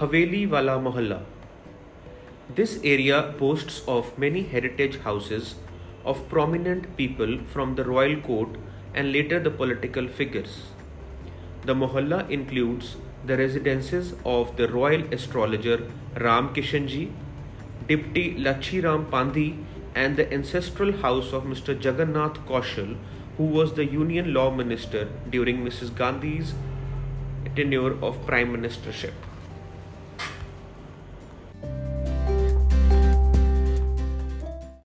Haveli Wala Mohalla. This area boasts of many heritage houses of prominent people from the royal court and later the political figures. The mohalla includes the residences of the royal astrologer Ram Kishanji, Deputy Lachiram Pandhi, and the ancestral house of Mr. Jagannath Kaushal, who was the Union Law Minister during Mrs. Gandhi's tenure of Prime Ministership.